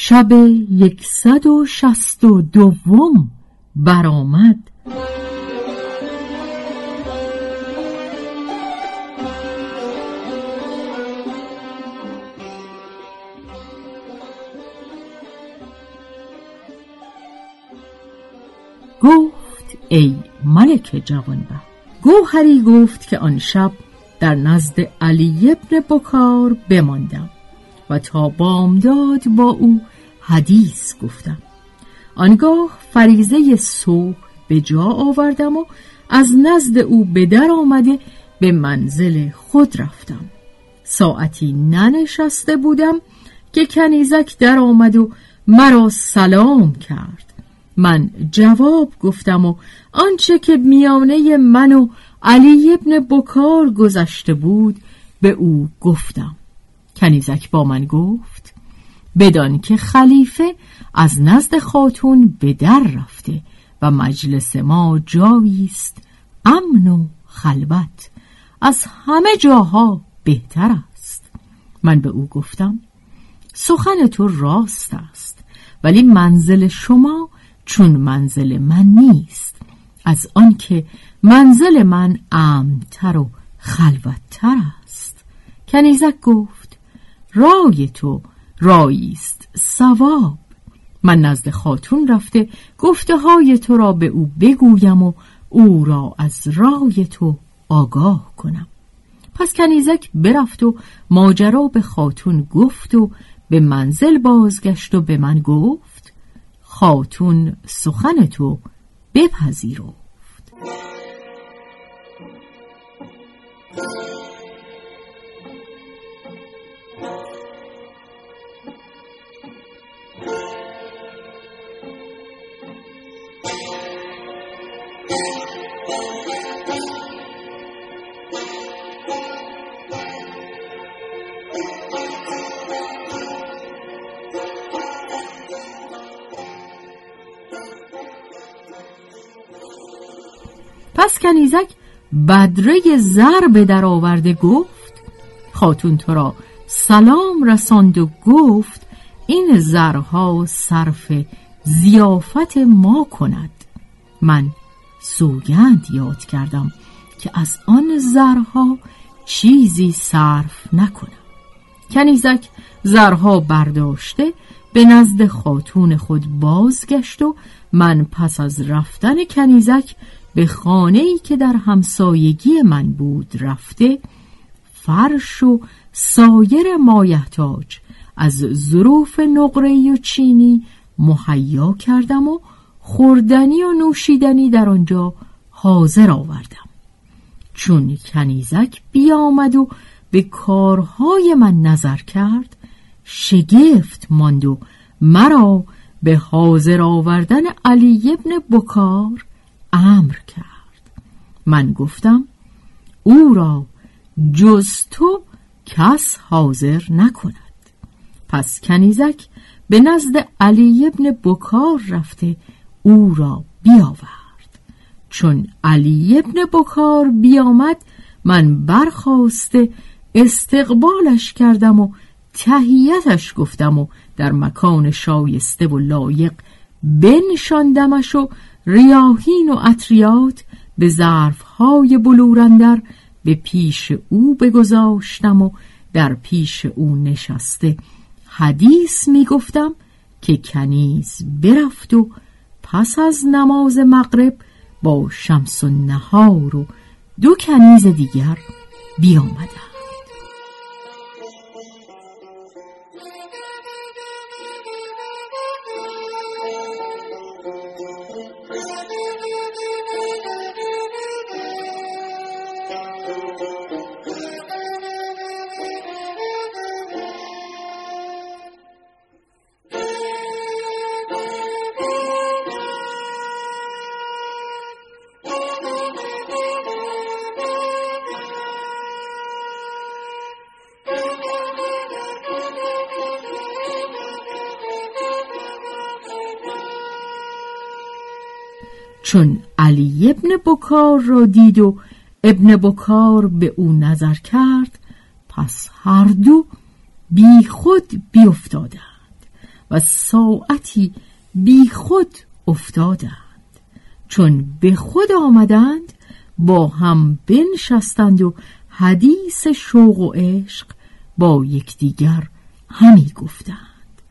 شب یکصد و شست و دوم برآمد. گفت ای ملک جوانبه گوهری گفت که آن شب در نزد علی ابن بکار بماندم. و تا بامداد با او حدیث گفتم. آنگاه فریزه صبح به جا آوردم و از نزد او به در آمده به منزل خود رفتم. ساعتی ننشسته بودم که کنیزک در آمد و مرا سلام کرد. من جواب گفتم و آنچه که میانه من و علی ابن بکار گذشته بود به او گفتم. کنیزک با من گفت بدان که خلیفه از نزد خاتون به در رفته و مجلس ما جایی است امن و خلوت از همه جاها بهتر است. من به او گفتم سخن تو راست است ولی منزل شما چون منزل من نیست. از آنکه منزل من امنتر و خلوتتر است. کنیزک گفت رای تو رایی است سواب من نزد خاتون رفته گفته های تو را به او بگویم و او را از رای تو آگاه کنم. پس کنیزک برفت و ماجرا به خاتون گفت و به منزل بازگشت و به من گفت خاتون سخن تو بپذیرفت. پس کنیزک بدره زر به در آورده گفت خاتون تو را سلام رساند و گفت این زرها صرف زیافت ما کند. من سوگند یاد کردم که از آن زرها چیزی صرف نکنم. کنیزک زرها برداشته به نزد خاتون خود بازگشت و من پس از رفتن کنیزک به خانه ای که در همسایگی من بود رفته فرش و سایر مایحتاج از ظروف نقره و چینی مهیا کردم و خوردنی و نوشیدنی در آنجا حاضر آوردم. چون کنیزک بیامد و به کارهای من نظر کرد شگفت ماند و مرا به حاضر آوردن علی ابن بکار امر کرد. من گفتم او را جز تو کس حاضر نکند. پس کنیزک به نزد علی ابن بکار رفته او را بیاورد. چون علی ابن بکار بیامد من برخواسته استقبالش کردم و تهیتش گفتم و در مکان شایسته و لایق بنشاندمش و ریاهین و اطریات به ظرفهای بلورندر به پیش او بگذاشتم و در پیش او نشسته. حدیث می گفتم که کنیز برفت و پس از نماز مغرب با شمس و نهار و دو کنیز دیگر بیامدن چون علی ابن بکار را دید و ابن بکار به او نظر کرد پس هر دو بی خود بی افتادند و ساعتی بی خود افتادند. چون به خود آمدند با هم بنشستند و حدیث شوق و عشق با یکدیگر همی گفتند.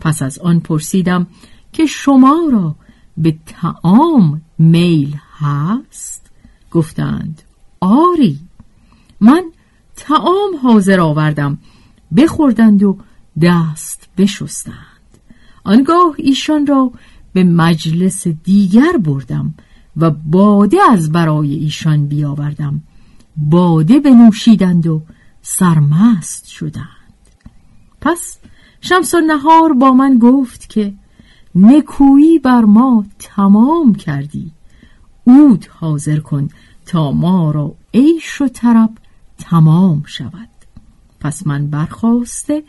پس از آن پرسیدم که شما را به تعام میل هست؟ گفتند آری. من تعام حاضر آوردم. بخوردند و دست بشستند. آنگاه ایشان را به مجلس دیگر بردم و باده از برای ایشان بیاوردم. باده بنوشیدند و سرمست شدند. پس شمس نهار با من گفت که نکویی بر ما تمام کردی. اود حاضر کن تا ما را عیش و طرب تمام شود. پس من برخواسته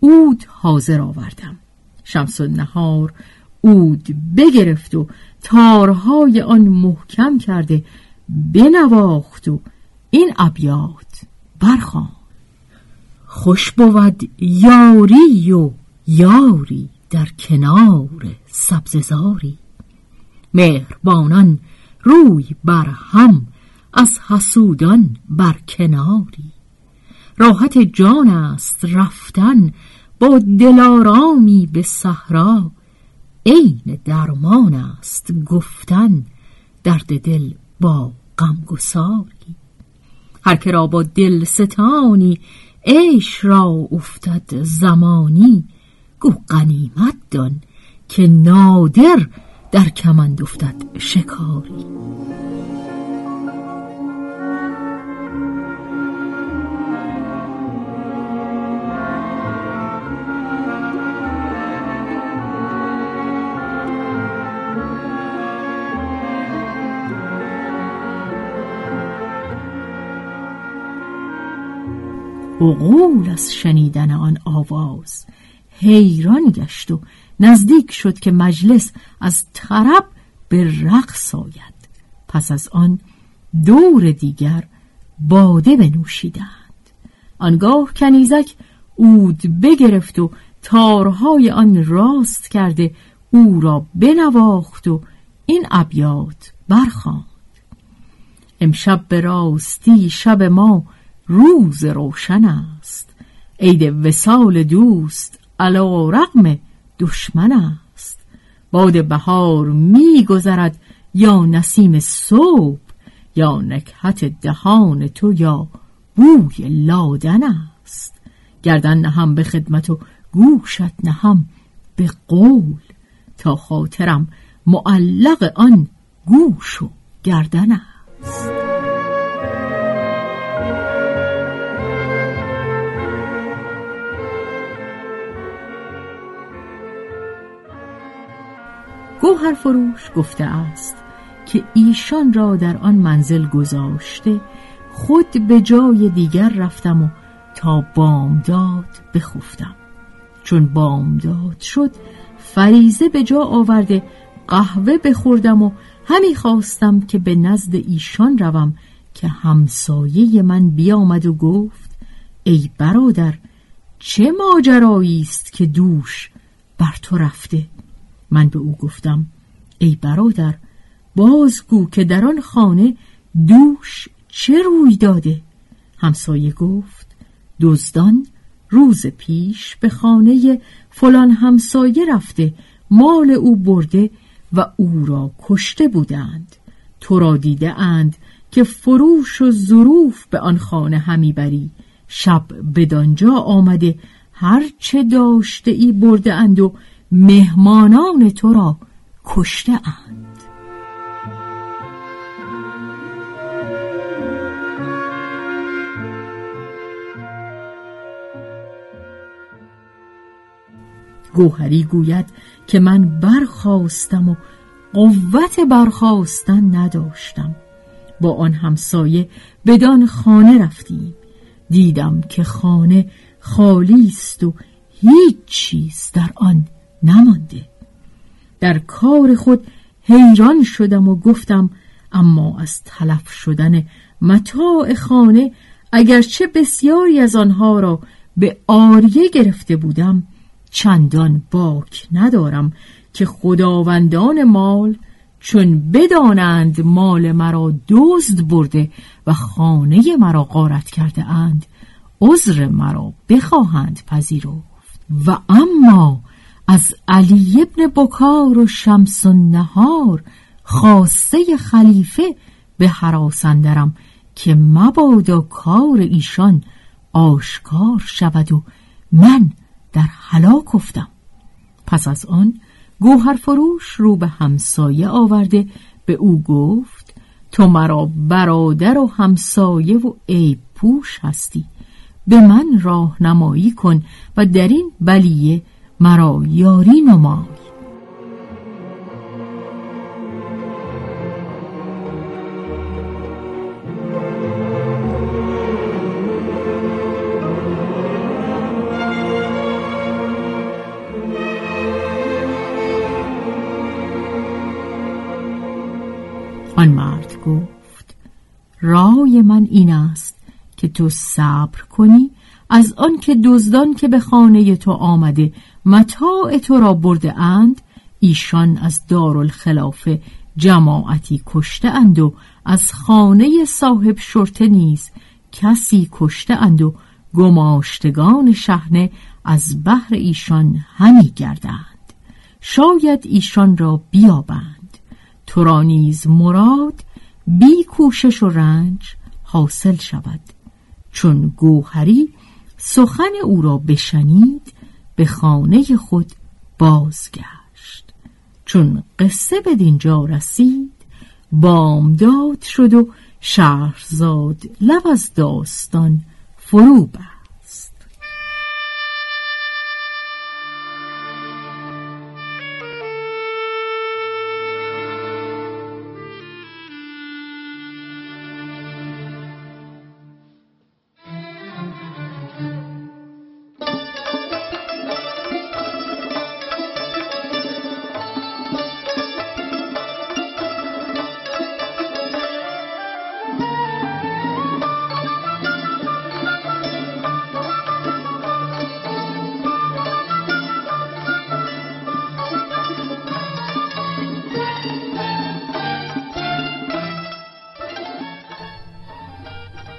اود حاضر آوردم. شمس نهار اود بگرفت و تارهای آن محکم کرده بنواخت و این ابیات برخوان خوش بود یاری و یاری. در کنار سبززاری. مهربانان روی بر هم از حسودان بر کناری. راحت جان است رفتن با دلارامی به صحرا. عین درمان است گفتن درد دل با غمگساری. هر که را با دل ستانی عیش را افتد زمانی. گو قنیمت دان که نادر در کمند افتد شکاری. عقول از شنیدن آن آواز حیران گشت و نزدیک شد که مجلس از طرب به رقص آید. پس از آن دور دیگر باده بنوشیدند. آنگاه کنیزک اود بگرفت و تارهای آن راست کرده او را بنواخت و این ابیات برخواند. امشب به راستی شب ما روز روشن است. عید وسال دوست علا رقم دشمن است. باد بهار میگذرد یا نسیم صبح یا نکهت دهان تو یا بوی لادن است. گردن نهم به خدمت و گوشت نهم به قول. تا خاطرم معلق آن گوش و گردن است. گوهر فروش گفته است که ایشان را در آن منزل گذاشته خود به جای دیگر رفتم و تا بامداد بخفتم. چون بامداد شد فریزه به جا آورده قهوه بخوردم و همی خواستم که به نزد ایشان روم که همسایه من بیامد و گفت ای برادر چه ماجرایی است که دوش بر تو رفته؟ من به او گفتم ای برادر بازگو که در آن خانه دوش چه روی داده؟ همسایه گفت دزدان روز پیش به خانه فلان همسایه رفته مال او برده و او را کشته بودند. تو را دیده اند که فروش و ظروف به آن خانه همی بری. شب بدانجا آمده هر چه داشته ای برده اند و مهمانان تو را کشته اند. گوهری گوید که من برخواستم و قوت برخواستن نداشتم. با آن همسایه بدان خانه رفتیم. دیدم که خانه خالی است و هیچ چیز در آن نمانده. در کار خود حیران شدم و گفتم اما از تلف شدن متاع خانه اگرچه بسیاری از آنها را به آریه گرفته بودم چندان باک ندارم که خداوندان مال چون بدانند مال مرا دزد برده و خانه مرا غارت کرده اند عذر مرا بخواهند پذیرفت. و اما از علی ابن بکار و شمس و نهار خواسته خلیفه به حراسندرم که مبادا کار ایشان آشکار شود و من در هلاک افتم. پس از آن گوهر فروش رو به همسایه آورده. به او گفت تو مرا برادر و همسایه و عیب پوش هستی. به من راهنمایی کن و در این بلیه مرا یاری نمای. آن مرد گفت رای من این است که تو صبر کنی از آن که دزدان که به خانه تو آمده متاع تو را برده اند ایشان از دارالخلافه جماعتی کشته اند و از خانه صاحب شرطه نیز کسی کشته اند و گماشتگان شهنه از بحر ایشان همی گردند. شاید ایشان را بیابند. تو را نیز مراد بی کوشش و رنج حاصل شود. چون گوهری سخن او را بشنید به خانه خود بازگشت. چون قصه به دینجا رسید بامداد شد و شهرزاد لب از داستان فرو بر